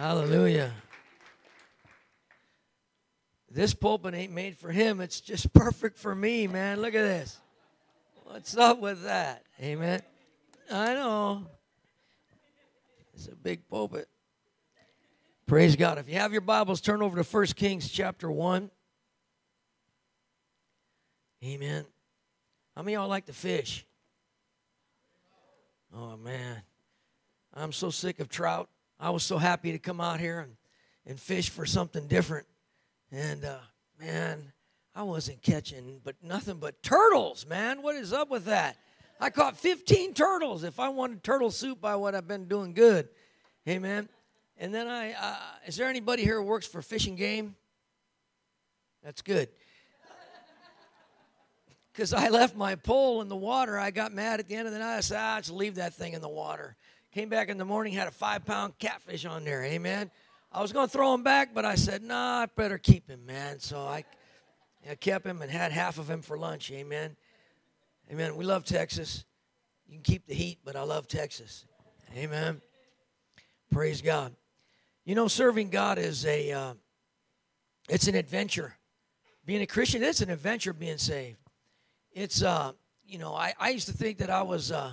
Hallelujah. This pulpit ain't made for him. It's just perfect for me, man. Look at this. What's up with that? Amen. I know. It's a big pulpit. Praise God. If you have your Bibles, turn over to 1 Kings chapter 1. Amen. How many y'all like to fish? Oh, man. I'm so sick of trout. I was so happy to come out here and, and fish for something different. And, uh, man, I wasn't catching but nothing but turtles, man. What is up with that? I caught 15 turtles. If I wanted turtle soup, I would have been doing good. Amen. And then I, uh, is there anybody here who works for Fish and Game? That's good. Because I left my pole in the water. I got mad at the end of the night. I said, ah, just leave that thing in the water. Came back in the morning, had a five pound catfish on there. Amen. I was going to throw him back, but I said, nah, I better keep him, man. So I, I kept him and had half of him for lunch. Amen. Amen. We love Texas. You can keep the heat, but I love Texas. Amen. Praise God. You know, serving God is a uh, it's an adventure. Being a Christian, it's an adventure being saved. It's uh, you know, I, I used to think that I was uh,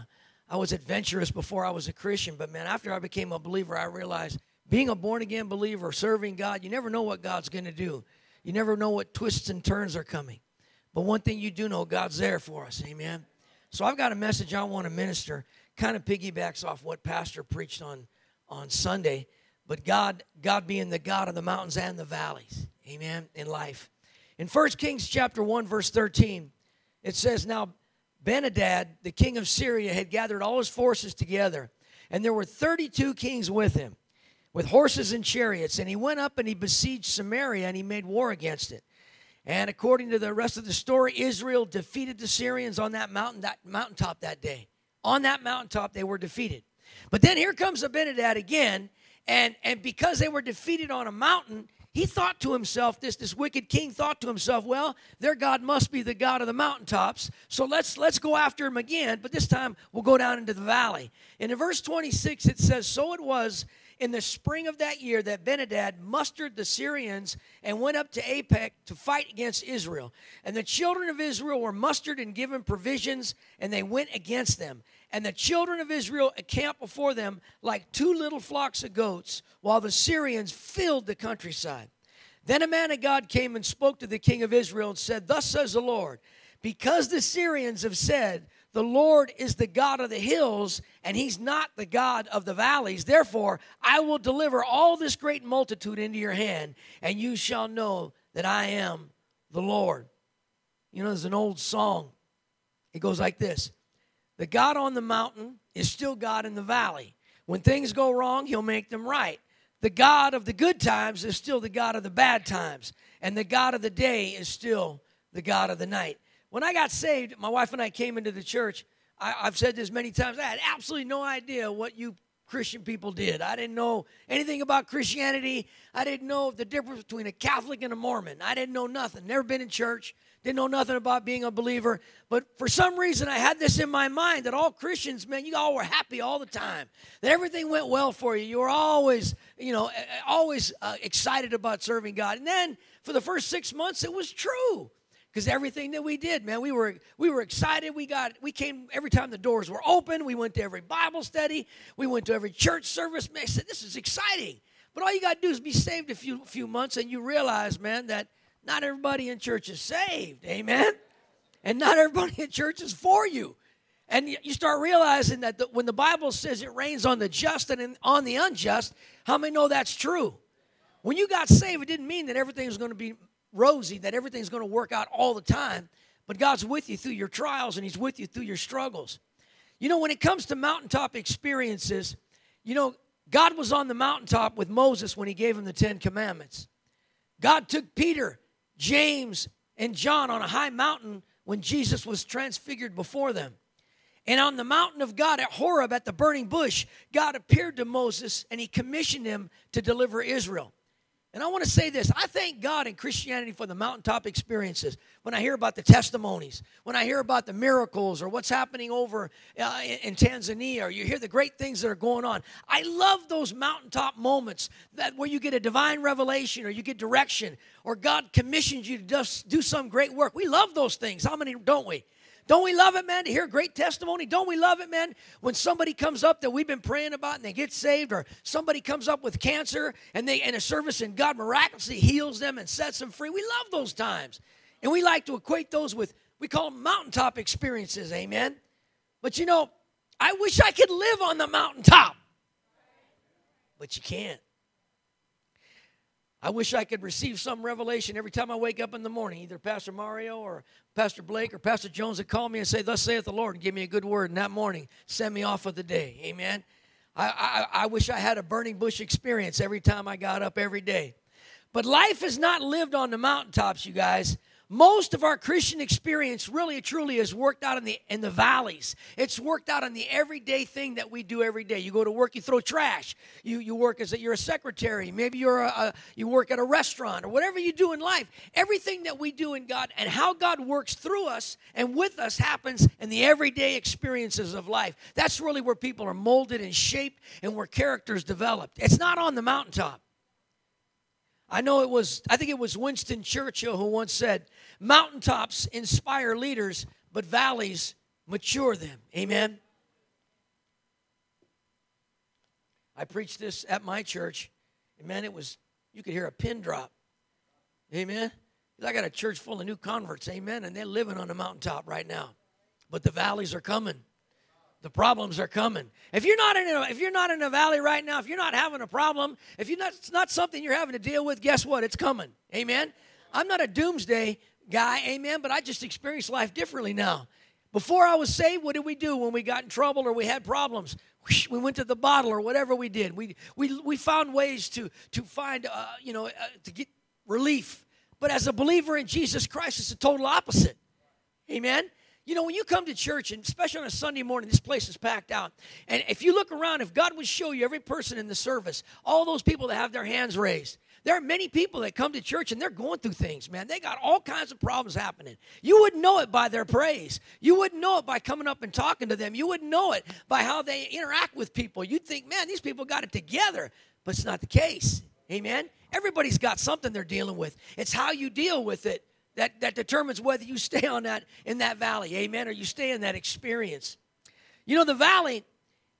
I was adventurous before I was a Christian, but man, after I became a believer, I realized being a born again believer, serving God, you never know what God's going to do. You never know what twists and turns are coming. But one thing you do know, God's there for us. Amen. So I've got a message I want to minister, kind of piggybacks off what Pastor preached on on Sunday but God, God being the God of the mountains and the valleys. Amen. In life. In 1 Kings chapter 1, verse 13, it says, Now Ben-Hadad, the king of Syria, had gathered all his forces together, and there were 32 kings with him, with horses and chariots. And he went up and he besieged Samaria and he made war against it. And according to the rest of the story, Israel defeated the Syrians on that mountain, that mountaintop that day. On that mountaintop, they were defeated. But then here comes Abinadab again, and, and because they were defeated on a mountain, he thought to himself, this, this wicked king thought to himself, well, their God must be the God of the mountaintops. So let's let's go after him again, but this time we'll go down into the valley. And in verse 26, it says, So it was in the spring of that year that Ben-Hadad mustered the Syrians and went up to Aphek to fight against Israel. And the children of Israel were mustered and given provisions, and they went against them. And the children of Israel encamped before them like two little flocks of goats, while the Syrians filled the countryside. Then a man of God came and spoke to the king of Israel and said, Thus says the Lord, because the Syrians have said, The Lord is the God of the hills, and he's not the God of the valleys. Therefore, I will deliver all this great multitude into your hand, and you shall know that I am the Lord. You know, there's an old song. It goes like this the God on the mountain is still God in the valley. When things go wrong, he'll make them right. The God of the good times is still the God of the bad times. And the God of the day is still the God of the night. When I got saved, my wife and I came into the church. I, have said this many times. I had absolutely no idea what you Christian people did. I didn't know anything about Christianity. I didn't know the difference between a Catholic and a Mormon. I didn't know nothing. Never been in church. Didn't know nothing about being a believer. But for some reason, I had this in my mind that all Christians, man, you all were happy all the time. That everything went well for you. You were always, you know, always uh, excited about serving God. And then for the first six months, it was true because everything that we did man we were we were excited we got we came every time the doors were open we went to every bible study we went to every church service man I said this is exciting but all you got to do is be saved a few few months and you realize man that not everybody in church is saved amen and not everybody in church is for you and you start realizing that the, when the bible says it rains on the just and on the unjust how many know that's true when you got saved it didn't mean that everything was going to be rosy, that everything's going to work out all the time. But God's with you through your trials and He's with you through your struggles. You know, when it comes to mountaintop experiences, you know, God was on the mountaintop with Moses when He gave him the Ten Commandments. God took Peter, James, and John on a high mountain when Jesus was transfigured before them. And on the mountain of God at Horeb at the burning bush, God appeared to Moses and he commissioned him to deliver Israel. And I want to say this I thank God in Christianity for the mountaintop experiences. When I hear about the testimonies, when I hear about the miracles or what's happening over uh, in, Tanzania, or you hear the great things that are going on, I love those mountaintop moments that where you get a divine revelation or you get direction or God commissions you to just do some great work. We love those things. How many don't we? Don't we love it, man, to hear great testimony? Don't we love it, man, when somebody comes up that we've been praying about and they get saved, or somebody comes up with cancer and they in a service and God miraculously heals them and sets them free? We love those times. And we like to equate those with, we call them mountaintop experiences, amen? But you know, I wish I could live on the mountaintop. But you can't. I wish I could receive some revelation every time I wake up in the morning. Either Pastor Mario or Pastor Blake or Pastor Jones would call me and say, Thus saith the Lord, and give me a good word. And that morning, send me off for the day. Amen. I, I, I wish I had a burning bush experience every time I got up every day. But life is not lived on the mountaintops, you guys most of our Christian experience really truly is worked out in the in the valleys. It's worked out in the everyday thing that we do every day. You go to work, you throw trash. You you work as a, you're a secretary. Maybe you're a, a you work at a restaurant or whatever you do in life. Everything that we do in God and how God works through us and with us happens in the everyday experiences of life. That's really where people are molded and shaped and where characters developed. It's not on the mountaintop. I know it was, I think it was Winston Churchill who once said, Mountaintops inspire leaders, but valleys mature them. Amen. I preached this at my church, and man, it was, you could hear a pin drop. Amen. I got a church full of new converts, amen, and they're living on the mountaintop right now. But the valleys are coming. The problems are coming. If you're not in a, if you're not in a valley right now, if you're not having a problem, if you're not, it's not something you're having to deal with, guess what? It's coming. Amen. I'm not a doomsday guy, amen, but I just experience life differently now. Before I was saved, what did we do when we got in trouble or we had problems? We went to the bottle or whatever we did. We, we, we found ways to, to find, uh, you know, uh, to get relief. But as a believer in Jesus Christ, it's the total opposite. Amen? You know, when you come to church, and especially on a Sunday morning, this place is packed out. And if you look around, if God would show you every person in the service, all those people that have their hands raised, there are many people that come to church and they're going through things, man. They got all kinds of problems happening. You wouldn't know it by their praise. You wouldn't know it by coming up and talking to them. You wouldn't know it by how they interact with people. You'd think, man, these people got it together. But it's not the case. Amen? Everybody's got something they're dealing with. It's how you deal with it that, that determines whether you stay on that in that valley, amen, or you stay in that experience. You know, the valley,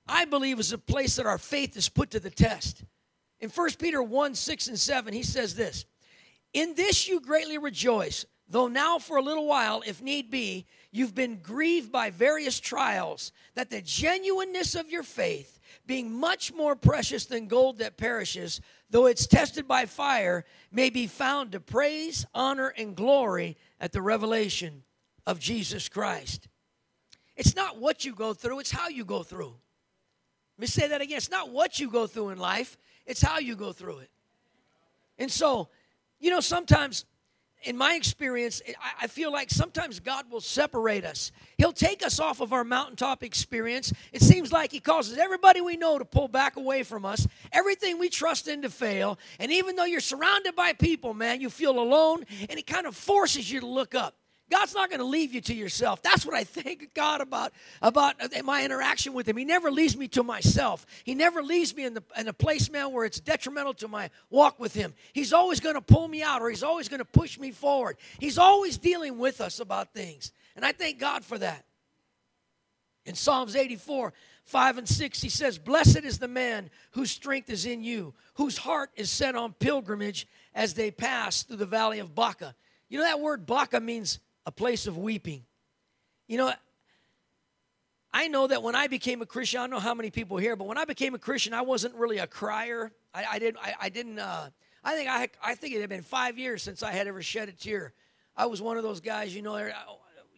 I believe, is a place that our faith is put to the test. In 1 Peter 1 6 and 7, he says this In this you greatly rejoice, though now for a little while, if need be, you've been grieved by various trials, that the genuineness of your faith, being much more precious than gold that perishes, though it's tested by fire, may be found to praise, honor, and glory at the revelation of Jesus Christ. It's not what you go through, it's how you go through. Let me say that again. It's not what you go through in life, it's how you go through it. And so, you know, sometimes in my experience, I feel like sometimes God will separate us. He'll take us off of our mountaintop experience. It seems like He causes everybody we know to pull back away from us, everything we trust in to fail. And even though you're surrounded by people, man, you feel alone, and He kind of forces you to look up. God's not going to leave you to yourself. That's what I thank God about, about uh, my interaction with Him. He never leaves me to myself. He never leaves me in, the, in a place, man, where it's detrimental to my walk with Him. He's always going to pull me out or He's always going to push me forward. He's always dealing with us about things. And I thank God for that. In Psalms 84, 5 and 6, he says, Blessed is the man whose strength is in you, whose heart is set on pilgrimage as they pass through the valley of Baca. You know that word Baca means a place of weeping. You know, I know that when I became a Christian, I don't know how many people here, but when I became a Christian, I wasn't really a crier. I, I didn't. I, I didn't. Uh, I think I. I think it had been five years since I had ever shed a tear. I was one of those guys, you know.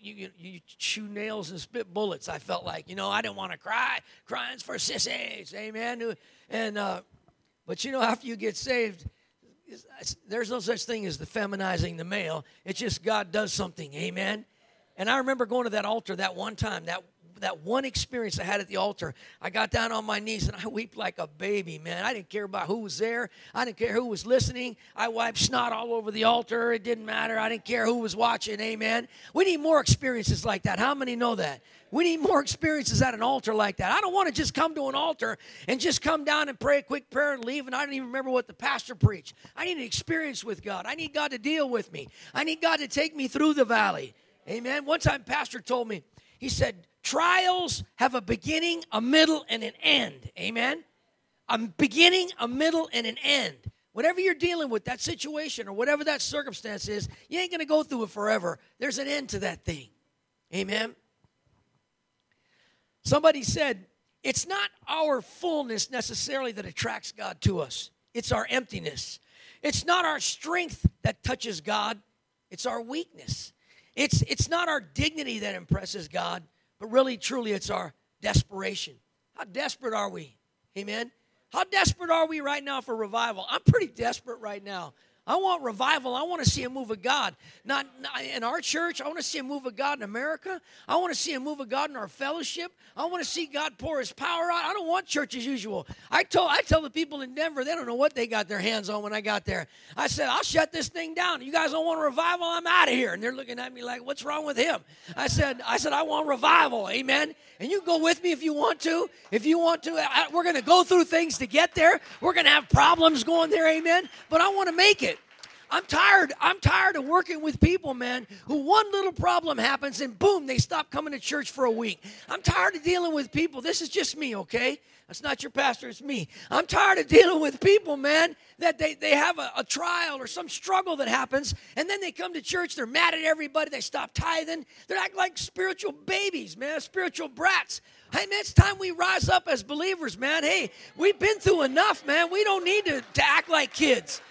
You, you, you chew nails and spit bullets. I felt like, you know, I didn't want to cry. Crying's for sissies, amen. And uh, but you know, after you get saved, there's no such thing as the feminizing the male. It's just God does something. Amen. And I remember going to that altar that one time, that that one experience I had at the altar, I got down on my knees and I wept like a baby, man. I didn't care about who was there. I didn't care who was listening. I wiped snot all over the altar. It didn't matter. I didn't care who was watching. Amen. We need more experiences like that. How many know that? We need more experiences at an altar like that. I don't want to just come to an altar and just come down and pray a quick prayer and leave, and I don't even remember what the pastor preached. I need an experience with God. I need God to deal with me. I need God to take me through the valley. Amen. One time, pastor told me, he said, trials have a beginning, a middle, and an end. Amen. A beginning, a middle, and an end. Whatever you're dealing with, that situation or whatever that circumstance is, you ain't going to go through it forever. There's an end to that thing. Amen. Somebody said, it's not our fullness necessarily that attracts God to us, it's our emptiness. It's not our strength that touches God, it's our weakness. It's, it's not our dignity that impresses God, but really, truly, it's our desperation. How desperate are we? Amen. How desperate are we right now for revival? I'm pretty desperate right now. I want revival. I want to see a move of God. Not, not, in our church. I want to see a move of God in America. I want to see a move of God in our fellowship. I want to see God pour His power out. I don't want church as usual. I told I tell the people in Denver they don't know what they got their hands on when I got there. I said I'll shut this thing down. You guys don't want a revival? I'm out of here. And they're looking at me like, "What's wrong with him?" I said I said I want revival. Amen. And you go with me if you want to. If you want to, I, we're going to go through things to get there. We're going to have problems going there. Amen. But I want to make it. I'm tired. I'm tired of working with people, man, who one little problem happens and boom, they stop coming to church for a week. I'm tired of dealing with people. This is just me, okay? That's not your pastor, it's me. I'm tired of dealing with people, man, that they, they have a, a trial or some struggle that happens, and then they come to church, they're mad at everybody, they stop tithing, they're acting like spiritual babies, man, spiritual brats. Hey, man, it's time we rise up as believers, man. Hey, we've been through enough, man. We don't need to, to act like kids.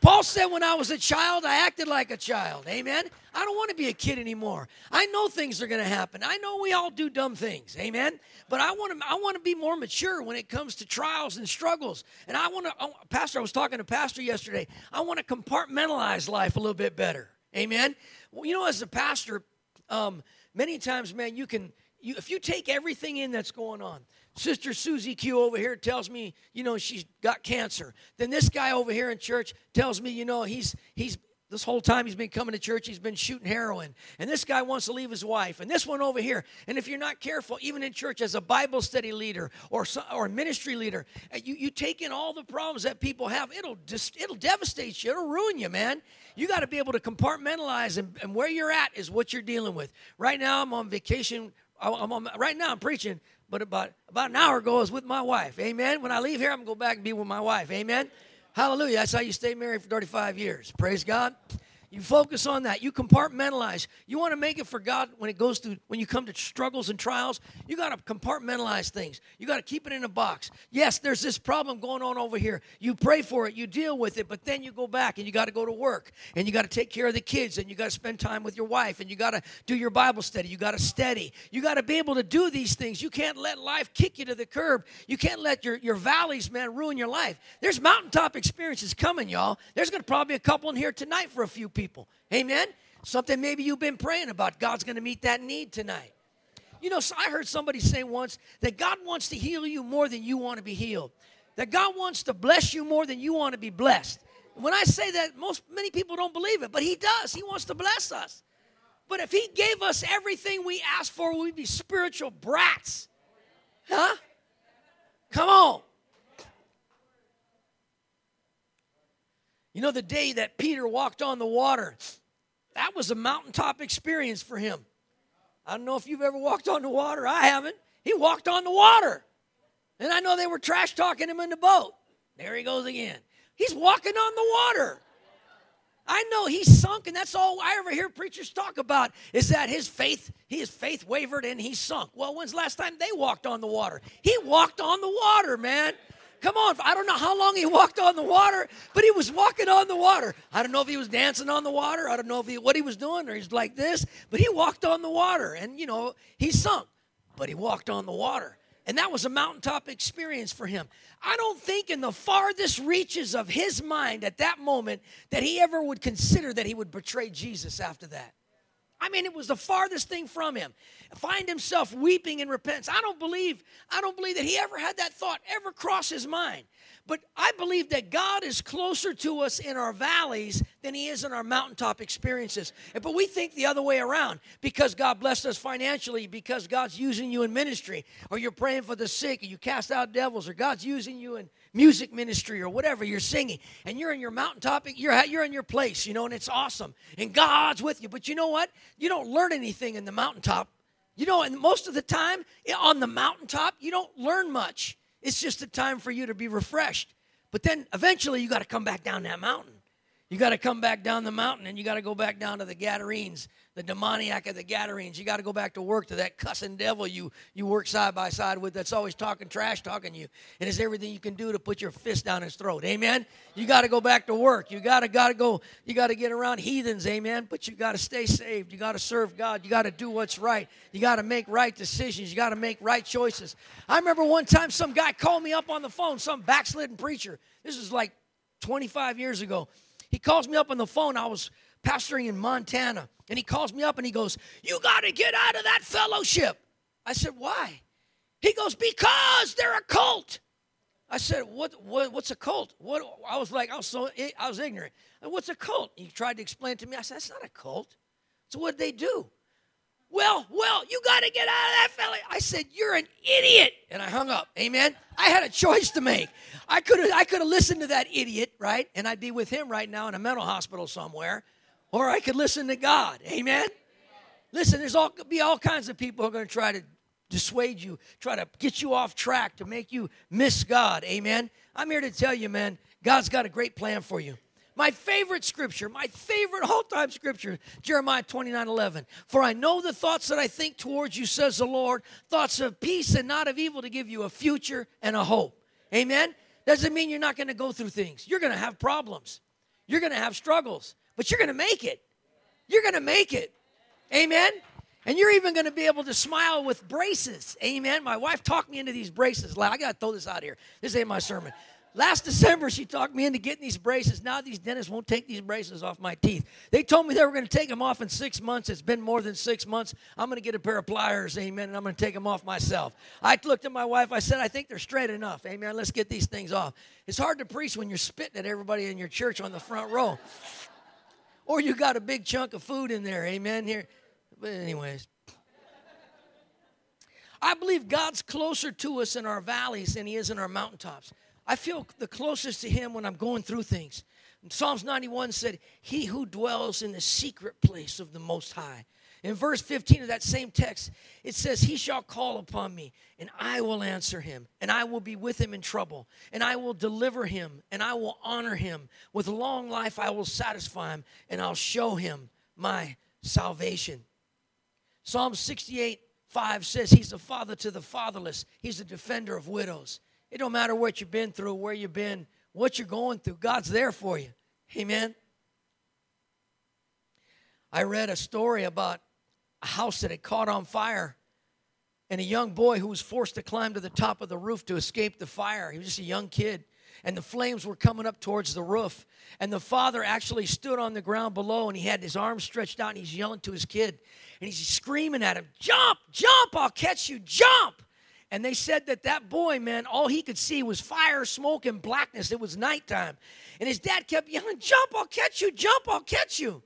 Paul said, when I was a child, I acted like a child. Amen. I don't want to be a kid anymore. I know things are going to happen. I know we all do dumb things. Amen. But I want to I want to be more mature when it comes to trials and struggles. And I want to I, Pastor, I was talking to Pastor yesterday. I want to compartmentalize life a little bit better. Amen. Well, you know, as a pastor, um, many times, man, you can you, if you take everything in that's going on, Sister Susie Q over here tells me, you know, she's got cancer. Then this guy over here in church tells me, you know, he's he's this whole time he's been coming to church, he's been shooting heroin. And this guy wants to leave his wife. And this one over here. And if you're not careful, even in church as a Bible study leader or, or ministry leader, uh, you, you take in all the problems that people have, it'll just it'll devastate you. It'll ruin you, man. You got to be able to compartmentalize and, and where you're at is what you're dealing with. Right now, I'm on vacation. I'm on, right now, I'm preaching but about, about an hour ago, I was with my wife. Amen. When I leave here, I'm going to go back and be with my wife. Amen. Hallelujah. That's how you stay married for 35 years. Praise God. You focus on that. You compartmentalize. You want to make it for God when it goes through, when you come to struggles and trials, you got to compartmentalize things. You got to keep it in a box. Yes, there's this problem going on over here. You pray for it, you deal with it, but then you go back and you got to go to work and you got to take care of the kids and you got to spend time with your wife and you got to do your Bible study. You got to study. You got to be able to do these things. You can't let life kick you to the curb. You can't let your, your valleys, man, ruin your life. There's mountaintop experiences coming, y'all. There's going to probably be a couple in here tonight for a few people. Amen? Something maybe you've been praying about. God's going to meet that need tonight. You know, so I heard somebody say once that God wants to heal you more than you want to be healed. That God wants to bless you more than you want to be blessed. When I say that, most many people don't believe it, but He does. He wants to bless us. But if He gave us everything we asked for, we'd be spiritual brats. Huh? Come on. You know, the day that Peter walked on the water, that was a mountaintop experience for him. I don't know if you've ever walked on the water. I haven't. He walked on the water. And I know they were trash talking him in the boat. There he goes again. He's walking on the water. I know he's sunk, and that's all I ever hear preachers talk about is that his faith, his faith wavered and he sunk. Well, when's the last time they walked on the water? He walked on the water, man. Come on, I don't know how long he walked on the water, but he was walking on the water. I don't know if he was dancing on the water. I don't know if he, what he was doing, or he's like this, but he walked on the water, and you know he sunk, but he walked on the water, and that was a mountaintop experience for him. I don't think in the farthest reaches of his mind at that moment that he ever would consider that he would betray Jesus after that. I mean, it was the farthest thing from him. Find himself weeping in repentance. I don't believe, I don't believe that he ever had that thought ever cross his mind. But I believe that God is closer to us in our valleys than He is in our mountaintop experiences. But we think the other way around because God blessed us financially, because God's using you in ministry, or you're praying for the sick, or you cast out devils, or God's using you in music ministry, or whatever you're singing, and you're in your mountaintop, you're, you're in your place, you know, and it's awesome. And God's with you. But you know what? You don't learn anything in the mountaintop. You know, and most of the time on the mountaintop, you don't learn much. It's just a time for you to be refreshed. But then eventually you got to come back down that mountain. You got to come back down the mountain and you got to go back down to the Gadarenes, the demoniac of the Gadarenes. You got to go back to work to that cussing devil you, you work side by side with that's always talking trash, talking you. And it's everything you can do to put your fist down his throat. Amen? You got to go back to work. You got to got to go. You got to get around heathens. Amen? But you got to stay saved. You got to serve God. You got to do what's right. You got to make right decisions. You got to make right choices. I remember one time some guy called me up on the phone, some backslidden preacher. This is like 25 years ago. He calls me up on the phone. I was pastoring in Montana. And he calls me up and he goes, You got to get out of that fellowship. I said, Why? He goes, Because they're a cult. I said, what, what, What's a cult? What? I was like, I was so I was ignorant. What's a cult? He tried to explain to me. I said, That's not a cult. So what did they do? Well, well, you got to get out of that fella. I said, You're an idiot. And I hung up. Amen. I had a choice to make. I could have I could have listened to that idiot, right? And I'd be with him right now in a mental hospital somewhere or I could listen to God. Amen? Listen, there's all be all kinds of people who are going to try to dissuade you, try to get you off track to make you miss God. Amen? I'm here to tell you, man, God's got a great plan for you. My favorite scripture, my favorite all time scripture, Jeremiah 29 11. For I know the thoughts that I think towards you, says the Lord, thoughts of peace and not of evil to give you a future and a hope. Amen? Doesn't mean you're not going to go through things. You're going to have problems, you're going to have struggles but you're going to make it. You're going to make it. Amen. And you're even going to be able to smile with braces. Amen. My wife talked me into these braces. I got to throw this out here. This ain't my sermon. Last December, she talked me into getting these braces. Now these dentists won't take these braces off my teeth. They told me they were going to take them off in six months. It's been more than six months. I'm going to get a pair of pliers, amen, and I'm going to take them off myself. I looked at my wife. I said, I think they're straight enough, amen. Let's get these things off. It's hard to preach when you're spitting at everybody in your church on the front row or you got a big chunk of food in there. Amen. Here, but anyways, I believe God's closer to us in our valleys than He is in our mountaintops. I feel the closest to Him when I'm going through things. Psalms 91 said, He who dwells in the secret place of the Most High in verse 15 of that same text, it says, He shall call upon me, and I will answer him, and I will be with him in trouble, and I will deliver him, and I will honor him. With long life I will satisfy him, and I'll show him my salvation. Psalm 68 5 says, He's the father to the fatherless, He's the defender of widows. It don't matter what you've been through, where you've been, what you're going through, God's there for you. Amen. I read a story about a house that had caught on fire and a young boy who was forced to climb to the top of the roof to escape the fire. He was just a young kid. And the flames were coming up towards the roof. And the father actually stood on the ground below and he had his arms stretched out and he's yelling to his kid. And he's screaming at him, Jump, jump, I'll catch you, jump. And they said that that boy, man, all he could see was fire, smoke, and blackness. It was nighttime. And his dad kept yelling, Jump, I'll catch you, jump, I'll catch you.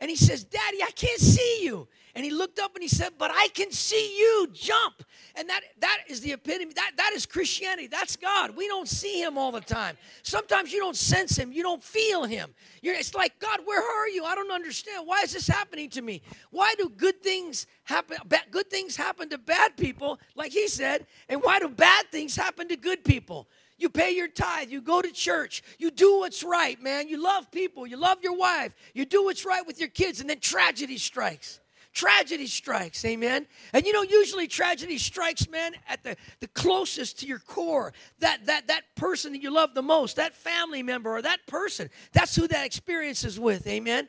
And he says, Daddy, I can't see you. And he looked up and he said, But I can see you jump. And that, that is the epitome. That, that is Christianity. That's God. We don't see him all the time. Sometimes you don't sense him. You don't feel him. You're, it's like, God, where are you? I don't understand. Why is this happening to me? Why do good things happen? Good things happen to bad people, like he said. And why do bad things happen to good people? You pay your tithe. You go to church. You do what's right, man. You love people. You love your wife. You do what's right with your kids. And then tragedy strikes. Tragedy strikes, amen. And you know, usually tragedy strikes, man, at the, the closest to your core. That that that person that you love the most, that family member or that person. That's who that experience is with, amen.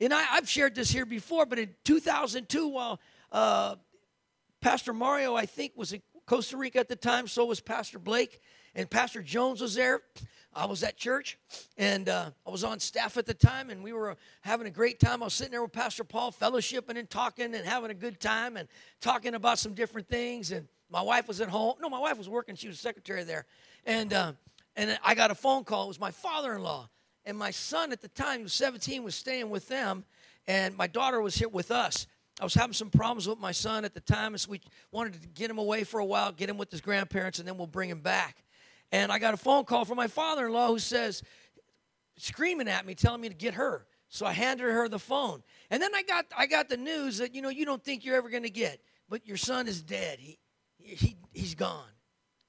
And I, have shared this here before, but in 2002, while uh, Pastor Mario, I think, was in Costa Rica at the time. So was Pastor Blake. And Pastor Jones was there. I was at church and uh, I was on staff at the time and we were having a great time. I was sitting there with Pastor Paul, fellowshipping and talking and having a good time and talking about some different things. And my wife was at home. No, my wife was working. She was secretary there. And, uh, and I got a phone call. It was my father in law. And my son at the time, he was 17, was staying with them. And my daughter was here with us. I was having some problems with my son at the time, and so we wanted to get him away for a while, get him with his grandparents, and then we'll bring him back. And I got a phone call from my father in law who says, screaming at me, telling me to get her. So I handed her the phone. And then I got, I got the news that, you know, you don't think you're ever going to get, but your son is dead. He, he, he's gone.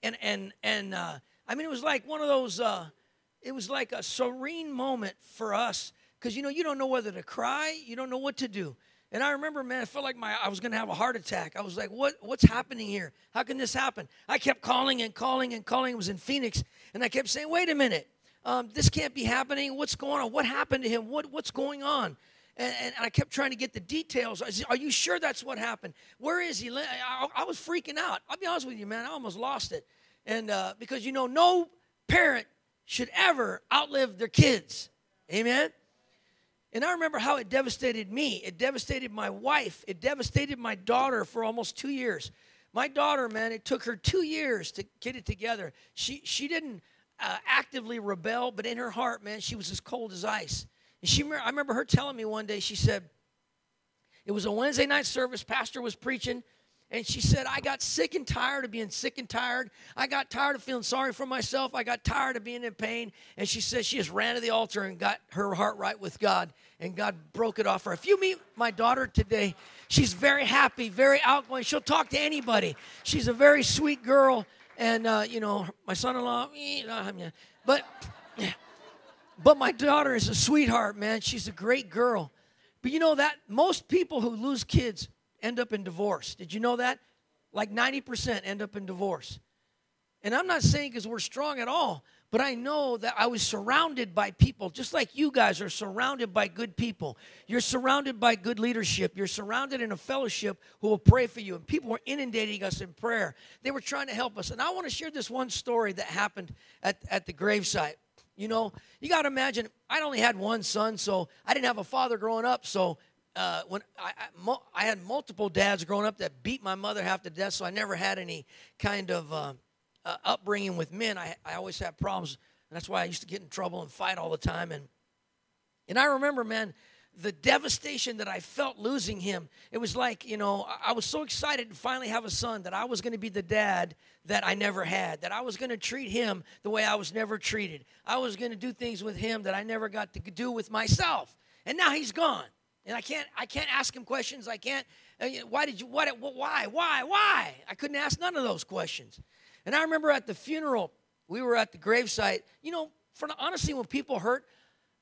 And, and, and uh, I mean, it was like one of those, uh, it was like a serene moment for us because, you know, you don't know whether to cry, you don't know what to do. And I remember, man, I felt like my I was going to have a heart attack. I was like, "What? What's happening here? How can this happen?" I kept calling and calling and calling. It was in Phoenix, and I kept saying, "Wait a minute, um, this can't be happening. What's going on? What happened to him? What What's going on?" And, and I kept trying to get the details. Said, Are you sure that's what happened? Where is he? I, I, was freaking out. I'll be honest with you, man. I almost lost it, and uh, because you know, no parent should ever outlive their kids. Amen. And I remember how it devastated me. It devastated my wife. It devastated my daughter for almost two years. My daughter, man, it took her two years to get it together. She, she didn't uh, actively rebel, but in her heart, man, she was as cold as ice. And she, I remember her telling me one day, she said, it was a Wednesday night service, pastor was preaching, and she said, I got sick and tired of being sick and tired. I got tired of feeling sorry for myself. I got tired of being in pain. And she said she just ran to the altar and got her heart right with God, and God broke it off her. If you meet my daughter today, she's very happy, very outgoing. She'll talk to anybody. She's a very sweet girl. And, uh, you know, my son in law, but, but my daughter is a sweetheart, man. She's a great girl. But you know that most people who lose kids end up in divorce. Did you know that? Like 90% end up in divorce. And I'm not saying because we're strong at all, but I know that I was surrounded by people, just like you guys are surrounded by good people. You're surrounded by good leadership. You're surrounded in a fellowship who will pray for you. And people were inundating us in prayer. They were trying to help us. And I want to share this one story that happened at, at the gravesite. You know, you got to imagine, I only had one son, so I didn't have a father growing up. So uh, when I, I, I, had multiple dads growing up that beat my mother half to death, so I never had any kind of uh, uh, upbringing with men. I, I always had problems, and that's why I used to get in trouble and fight all the time. And and I remember, man, the devastation that I felt losing him. It was like, you know, I was so excited to finally have a son that I was going to be the dad that I never had, that I was going to treat him the way I was never treated. I was going to do things with him that I never got to do with myself. And now he's gone. And I can't, I can't ask him questions. I can't, uh, why did you, what, why, why, why? I couldn't ask none of those questions. And I remember at the funeral, we were at the gravesite. You know, for honestly, when people hurt,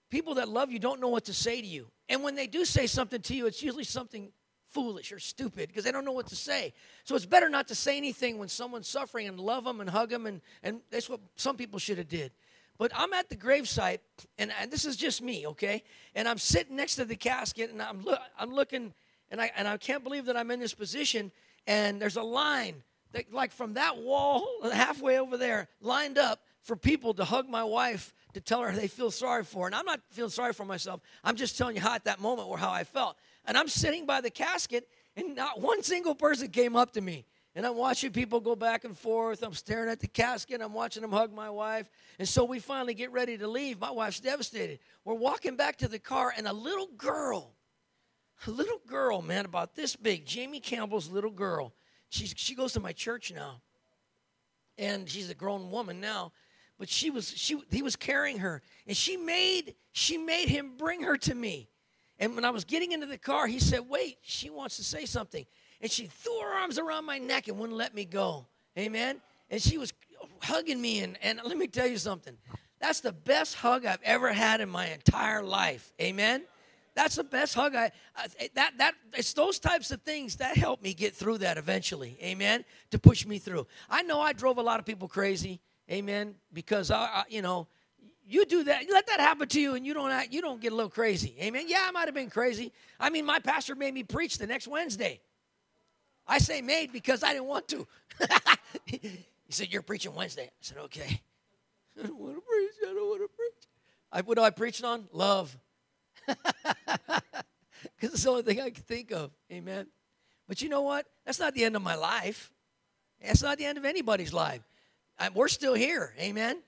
people that love you don't know what to say to you. And when they do say something to you, it's usually something foolish or stupid because they don't know what to say. So it's better not to say anything when someone's suffering and love them and hug them. And, and that's what some people should have did. But I'm at the gravesite, and, and this is just me, okay? And I'm sitting next to the casket, and I'm, I'm looking, and I, and I can't believe that I'm in this position. And there's a line, that, like from that wall, halfway over there, lined up for people to hug my wife to tell her they feel sorry for her. And I'm not feeling sorry for myself. I'm just telling you how at that moment or how I felt. And I'm sitting by the casket, and not one single person came up to me. And I'm watching people go back and forth. I'm staring at the casket. I'm watching them hug my wife. And so we finally get ready to leave. My wife's devastated. We're walking back to the car, and a little girl, a little girl, man, about this big, Jamie Campbell's little girl, she's, she goes to my church now. And she's a grown woman now. But she was, she, he was carrying her. And she made, she made him bring her to me. And when I was getting into the car, he said, Wait, she wants to say something and she threw her arms around my neck and wouldn't let me go. Amen. And she was hugging me. And, and let me tell you something that's the best hug I've ever had in my entire life. Amen. That's the best hug I that that it's those types of things that help me get through that eventually. Amen. To push me through. I know I drove a lot of people crazy. Amen. Because I, I you know, you do that, let that happen to you, and you don't act, you don't get a little crazy. Amen. Yeah, I might have been crazy. I mean, my pastor made me preach the next Wednesday. I say made because I didn't want to. he said, You're preaching Wednesday. I said, Okay. I don't want to preach. I don't want to preach. I, what do I preach on? Love. Because it's the only thing I can think of. Amen. But you know what? That's not the end of my life. That's not the end of anybody's life. I, we're still here. Amen.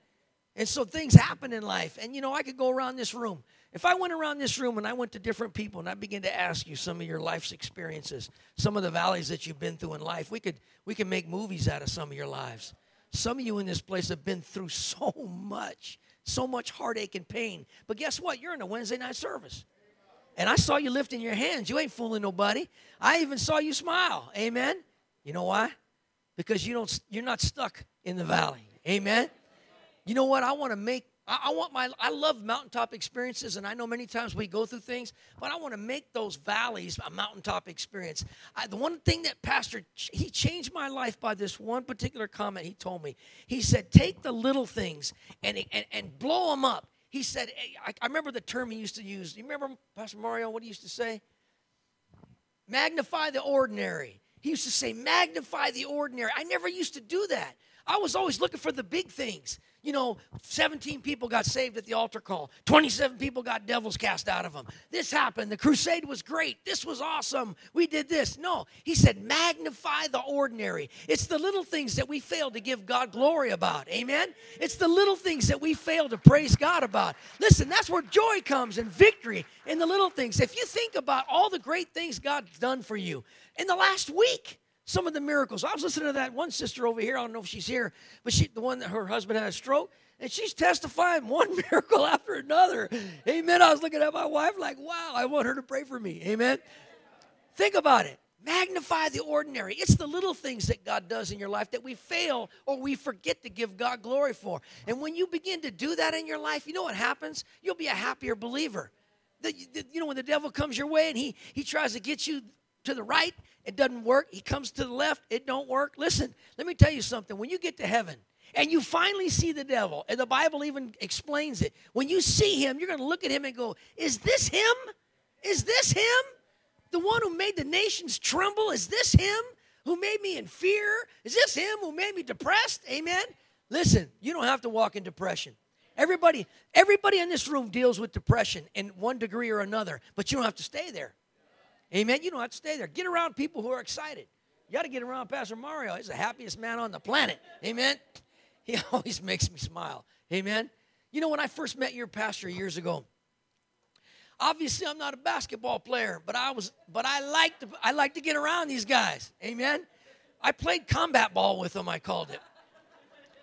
And so things happen in life. And you know, I could go around this room. If I went around this room and I went to different people and I began to ask you some of your life's experiences, some of the valleys that you've been through in life, we could we could make movies out of some of your lives. Some of you in this place have been through so much, so much heartache and pain. But guess what? You're in a Wednesday night service. And I saw you lifting your hands. You ain't fooling nobody. I even saw you smile. Amen. You know why? Because you don't you're not stuck in the valley. Amen. You know what? I want to make I, want my I love mountaintop experiences, and I know many times we go through things, but I want to make those valleys a mountaintop experience. I, the one thing that Pastor he changed my life by this one particular comment he told me. He said, "Take the little things and and, and blow them up." He said, eh, I, I remember the term he used to use. You remember Pastor Mario? What he used to say? Magnify the ordinary. He used to say, magnify the ordinary. I never used to do that. I was always looking for the big things you know, 17 people got saved at the altar call. 27 people got devils cast out of them. This happened. The crusade was great. This was awesome. We did this. No, he said, magnify the ordinary. It's the little things that we fail to give God glory about. Amen? It's the little things that we fail to praise God about. Listen, that's where joy comes and victory in the little things. If you think about all the great things God's done for you in the last week, some of the miracles. I was listening to that one sister over here. I don't know if she's here, but she, the one that her husband had a stroke, and she's testifying one miracle after another. Amen. I was looking at my wife like, wow, I want her to pray for me. Amen. Think about it. Magnify the ordinary. It's the little things that God does in your life that we fail or we forget to give God glory for. And when you begin to do that in your life, you know what happens? You'll be a happier believer. The, the, you know, when the devil comes your way and he, he tries to get you to the right, it doesn't work. He comes to the left, it don't work. Listen, let me tell you something. When you get to heaven and you finally see the devil, and the Bible even explains it, when you see him, you're going to look at him and go, Is this him? Is this him? The one who made the nations tremble? Is this him who made me in fear? Is this him who made me depressed? Amen. Listen, you don't have to walk in depression. Everybody, everybody in this room deals with depression in one degree or another, but you don't have to stay there. Amen. You don't have to stay there. Get around people who are excited. You got to get around Pastor Mario. He's the happiest man on the planet. Amen. He always makes me smile. Amen. You know, when I first met your pastor years ago, obviously I'm not a basketball player, but I was, but I like to, I like to get around these guys. Amen. I played combat ball with them. I called it.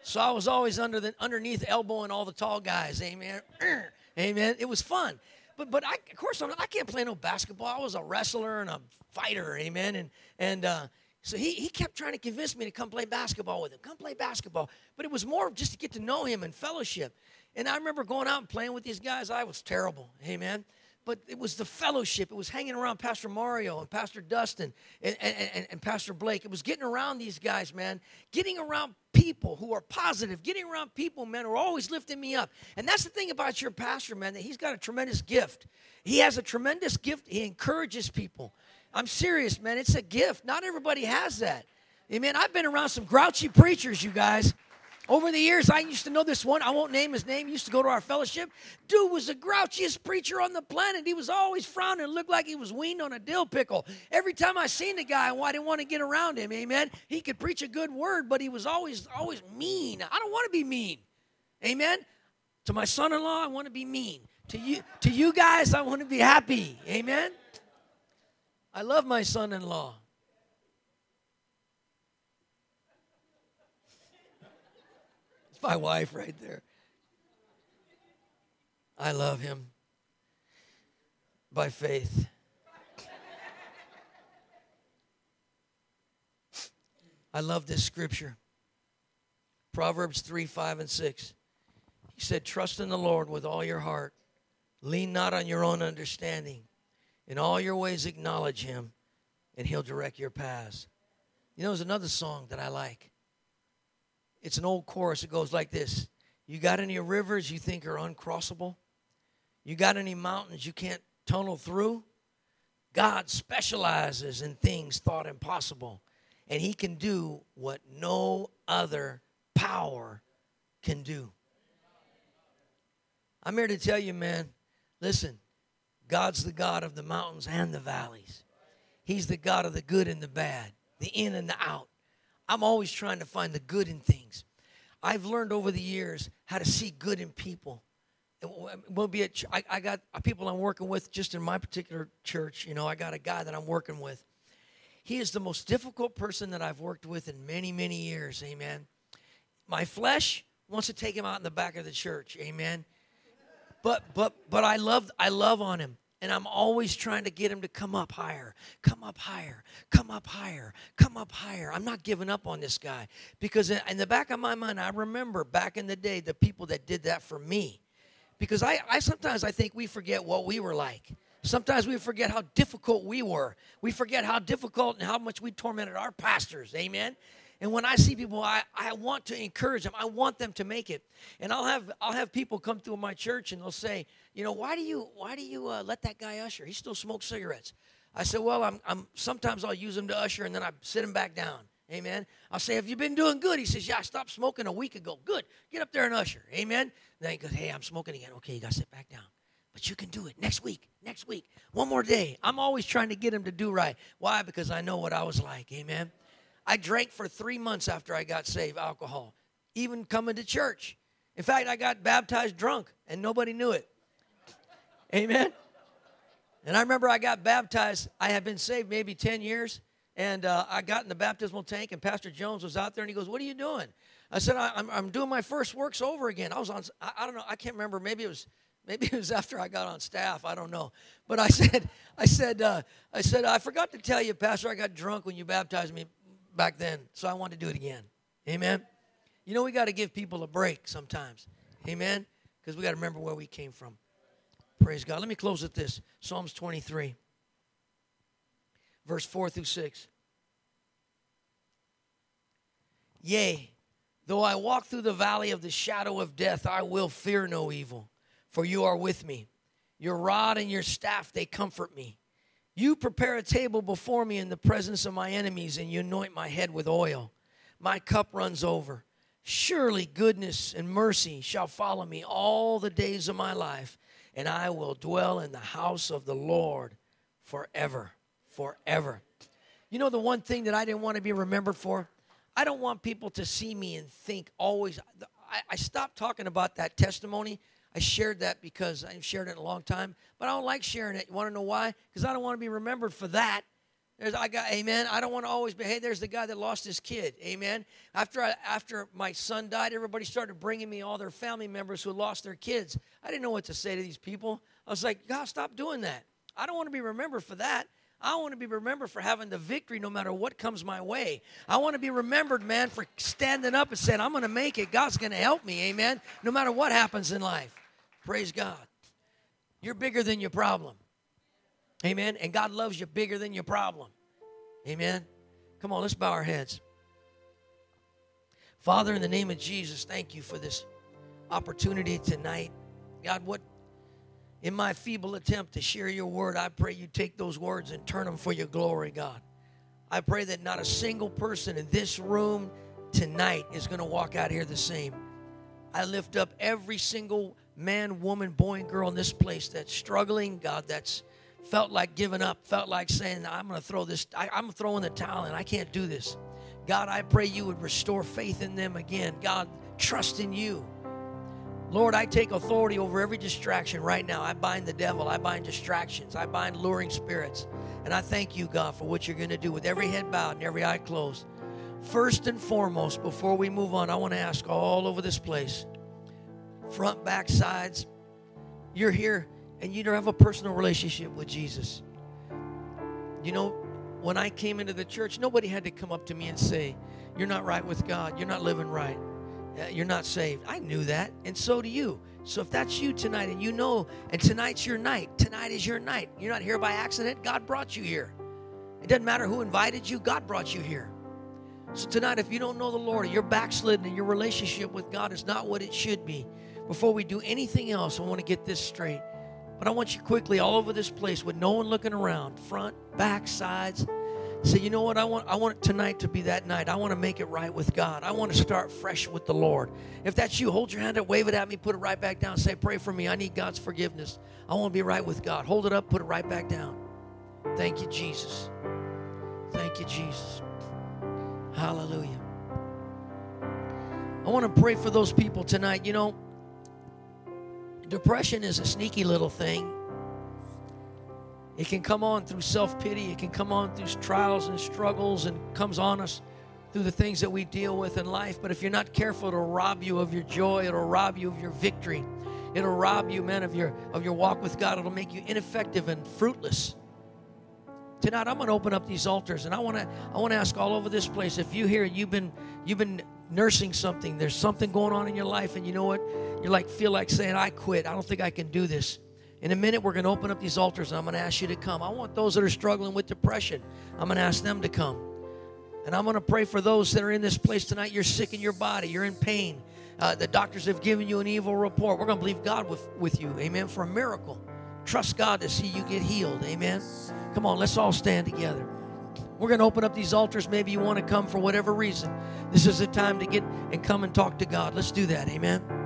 So I was always under the underneath elbowing all the tall guys. Amen. Amen. It was fun but but I, of course I'm I can't play no basketball. I was a wrestler and a fighter, amen. And and uh, so he he kept trying to convince me to come play basketball with him. Come play basketball. But it was more just to get to know him and fellowship. And I remember going out and playing with these guys. I was terrible, amen but it was the fellowship. It was hanging around Pastor Mario and Pastor Dustin and, and, and, and, Pastor Blake. It was getting around these guys, man. Getting around people who are positive. Getting around people, man, are always lifting me up. And that's the thing about your pastor, man, that he's got a tremendous gift. He has a tremendous gift. He encourages people. I'm serious, man. It's a gift. Not everybody has that. Amen. I've been around some grouchy preachers, you guys. Over the years, I used to know this one. I won't name his name. He used to go to our fellowship. Dude was the grouchiest preacher on the planet. He was always frowning, looked like he was weaned on a dill pickle. Every time I seen the guy, I didn't want to get around him. Amen. He could preach a good word, but he was always, always mean. I don't want to be mean. Amen. To my son-in-law, I want to be mean. To you, to you guys, I want to be happy. Amen. I love my son-in-law. my wife right there. I love him by faith. I love this scripture. Proverbs 3 5 and 6. He said, Trust in the Lord with all your heart. Lean not on your own understanding. In all your ways, acknowledge him, and he'll direct your paths. You know, there's another song that I like. It's an old chorus. It goes like this You got any rivers you think are uncrossable? You got any mountains you can't tunnel through? God specializes in things thought impossible, and He can do what no other power can do. I'm here to tell you, man, listen, God's the God of the mountains and the valleys. He's the God of the good and the bad, the in and the out. I'm always trying to find the good in things. I've learned over the years how to see good in people. Will be at, I, I got uh, people I'm working with just in my particular church. You know, I got a guy that I'm working with. He is the most difficult person that I've worked with in many, many years. Amen. My flesh wants to take him out in the back of the church. Amen. But but but I love I love on him. And I'm always trying to get him to come up higher, come up higher, come up higher, come up higher. I'm not giving up on this guy because in the back of my mind, I remember back in the day the people that did that for me. Because I, I sometimes I think we forget what we were like. Sometimes we forget how difficult we were. We forget how difficult and how much we tormented our pastors. Amen. And when I see people, I, I want to encourage them. I want them to make it. And I'll have I'll have people come through my church and they'll say, you know, why do you why do you uh, let that guy usher? He still smokes cigarettes. I said, well, I'm, I'm sometimes I'll use him to usher and then I sit him back down. Amen. I'll say, have you been doing good? He says, yeah, I stopped smoking a week ago. Good. Get up there and usher. Amen. Then he goes, hey, I'm smoking again. Okay, you got to sit back down. But you can do it next week, next week, one more day. I'm always trying to get him to do right. Why? Because I know what I was like. Amen. I drank for three months after I got saved, alcohol, even coming to church. In fact, I got baptized drunk and nobody knew it. Amen. And I remember I got baptized. I had been saved maybe 10 years. And uh, I got in the baptismal tank, and Pastor Jones was out there, and he goes, What are you doing? I said, I, am I'm doing my first works over again. I was on, I, I don't know, I can't remember. Maybe it was maybe it was after I got on staff. I don't know. But I said, I said, uh, I said, I forgot to tell you, Pastor, I got drunk when you baptized me back then, so I wanted to do it again. Amen. You know, we got to give people a break sometimes. Amen. Because we got to remember where we came from. Praise God. Let me close with this Psalms 23, verse 4 through 6. Yea, though I walk through the valley of the shadow of death, I will fear no evil, for you are with me. Your rod and your staff, they comfort me. You prepare a table before me in the presence of my enemies, and you anoint my head with oil. My cup runs over. Surely goodness and mercy shall follow me all the days of my life, and I will dwell in the house of the Lord forever. Forever. You know the one thing that I didn't want to be remembered for? I don't want people to see me and think always. I, I stopped talking about that testimony I shared that because I've shared it a long time, but I don't like sharing it. You want to know why? Because I don't want to be remembered for that. There's, I got, amen. I don't want to always be, hey, there's the guy that lost his kid, amen. After I, after my son died, everybody started bringing me all their family members who lost their kids. I didn't know what to say to these people. I was like, God, stop doing that. I don't want to be remembered for that. I want to be remembered for having the victory no matter what comes my way. I want to be remembered, man, for standing up and saying, I'm going to make it. God's going to help me, amen, no matter what happens in life. Praise God. You're bigger than your problem. Amen. And God loves you bigger than your problem. Amen. Come on, let's bow our heads. Father, in the name of Jesus, thank you for this opportunity tonight. God, what in my feeble attempt to share your word, I pray you take those words and turn them for your glory, God. I pray that not a single person in this room tonight is going to walk out here the same. I lift up every single man, woman, boy, and girl in this place that's struggling, God, that's felt like giving up, felt like saying, I'm going to throw this, I, I'm throwing the towel and I can't do this. God, I pray you would restore faith in them again. God, trust in you. Lord, I take authority over every distraction right now. I bind the devil. I bind distractions. I bind luring spirits. And I thank you, God, for what you're going to do with every head bowed and every eye closed. First and foremost, before we move on, I want to ask all over this place front, back, sides. You're here and you don't have a personal relationship with Jesus. You know, when I came into the church, nobody had to come up to me and say, You're not right with God. You're not living right. Uh, you're not saved. I knew that, and so do you. So if that's you tonight and you know, and tonight's your night, tonight is your night. You're not here by accident. God brought you here. It doesn't matter who invited you, God brought you here. So tonight, if you don't know the Lord, you're backslidden and your relationship with God is not what it should be before we do anything else, I want to get this straight. But I want you quickly all over this place with no one looking around, front, back, sides. Say, you know what? I want I want tonight to be that night. I want to make it right with God. I want to start fresh with the Lord. If that's you, hold your hand up, wave it at me, put it right back down. Say, pray for me. I need God's forgiveness. I want to be right with God. Hold it up, put it right back down. Thank you, Jesus. Thank you, Jesus. Hallelujah. I want to pray for those people tonight. You know, depression is a sneaky little thing. It can come on through self pity, it can come on through trials and struggles, and comes on us through the things that we deal with in life. But if you're not careful, it'll rob you of your joy, it'll rob you of your victory. It'll rob you, man, of your of your walk with God. It'll make you ineffective and fruitless. Tonight I'm going to open up these altars and I want to I want to ask all over this place if you here you've been you've been nursing something. There's something going on in your life and you know what? You're like feel like saying I quit. I don't think I can do this. In a minute, we're going to open up these altars and I'm going to ask you to come. I want those that are struggling with depression, I'm going to ask them to come. And I'm going to pray for those that are in this place tonight. You're sick in your body, you're in pain. Uh, the doctors have given you an evil report. We're going to believe God with, with you, amen, for a miracle. Trust God to see you get healed, amen. Come on, let's all stand together. We're going to open up these altars. Maybe you want to come for whatever reason. This is the time to get and come and talk to God. Let's do that, amen.